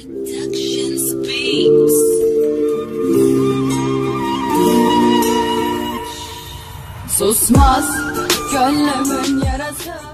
Production speaks. So Susmaz gönlümün yarası